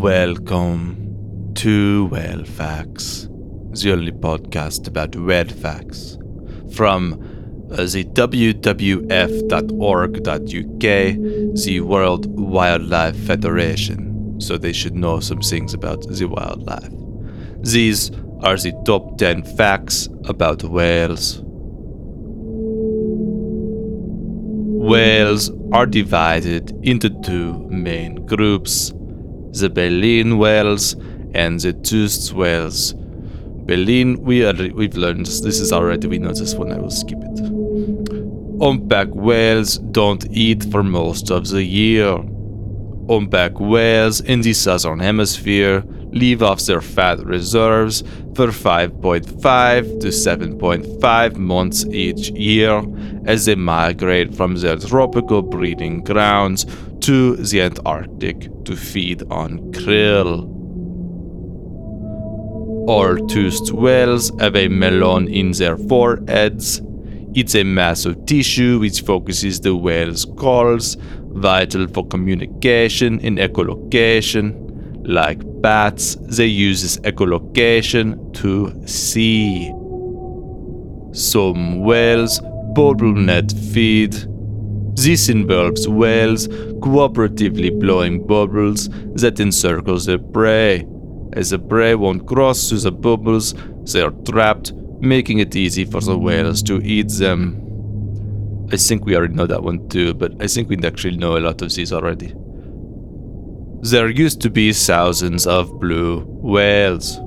Welcome to Whale Facts, the only podcast about whale facts from uh, the wwf.org.uk, the World Wildlife Federation, so they should know some things about the wildlife. These are the top 10 facts about whales. Whales are divided into two main groups the baleen whales and the toothed whales. Baleen, we are, we've learned this, this is already, we know this one, I will skip it. Humpback whales don't eat for most of the year. Humpback whales in the southern hemisphere leave off their fat reserves for 5.5 to 7.5 months each year as they migrate from their tropical breeding grounds to the Antarctic to feed on krill. All toothed whales have a melon in their foreheads. It's a mass of tissue which focuses the whale's calls, vital for communication and echolocation. Like bats, they use this echolocation to see. Some whales bubble net feed. This involves whales cooperatively blowing bubbles that encircle their prey. As the prey won't cross through the bubbles, they are trapped, making it easy for the whales to eat them. I think we already know that one too, but I think we actually know a lot of these already. There used to be thousands of blue whales.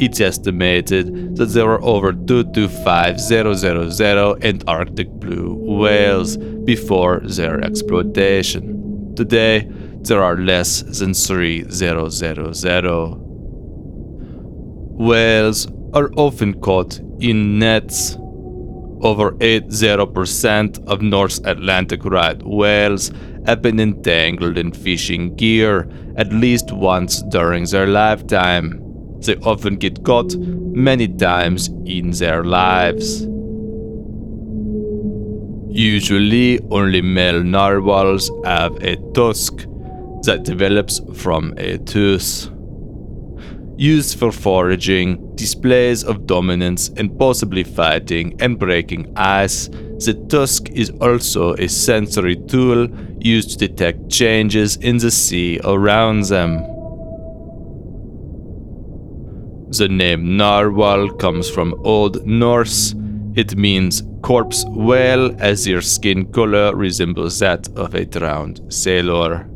It's estimated that there are over 2 to 5000 Antarctic blue whales before their exploitation. Today, there are less than 3000. Whales are often caught in nets. Over 80% of North Atlantic right whales have been entangled in fishing gear at least once during their lifetime. They often get caught many times in their lives. Usually, only male narwhals have a tusk that develops from a tooth. Used for foraging, displays of dominance, and possibly fighting and breaking ice, the tusk is also a sensory tool used to detect changes in the sea around them. The name narwhal comes from Old Norse. It means corpse whale, as their skin color resembles that of a drowned sailor.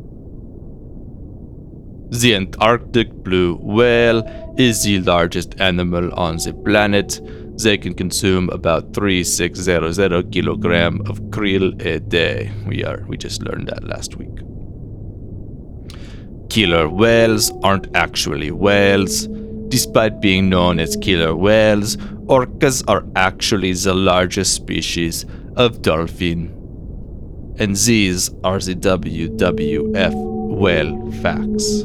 The Antarctic blue whale is the largest animal on the planet. They can consume about 3600 kilogram of krill a day. We are we just learned that last week. Killer whales aren't actually whales. Despite being known as killer whales, orcas are actually the largest species of dolphin. And these are the WWF whale facts.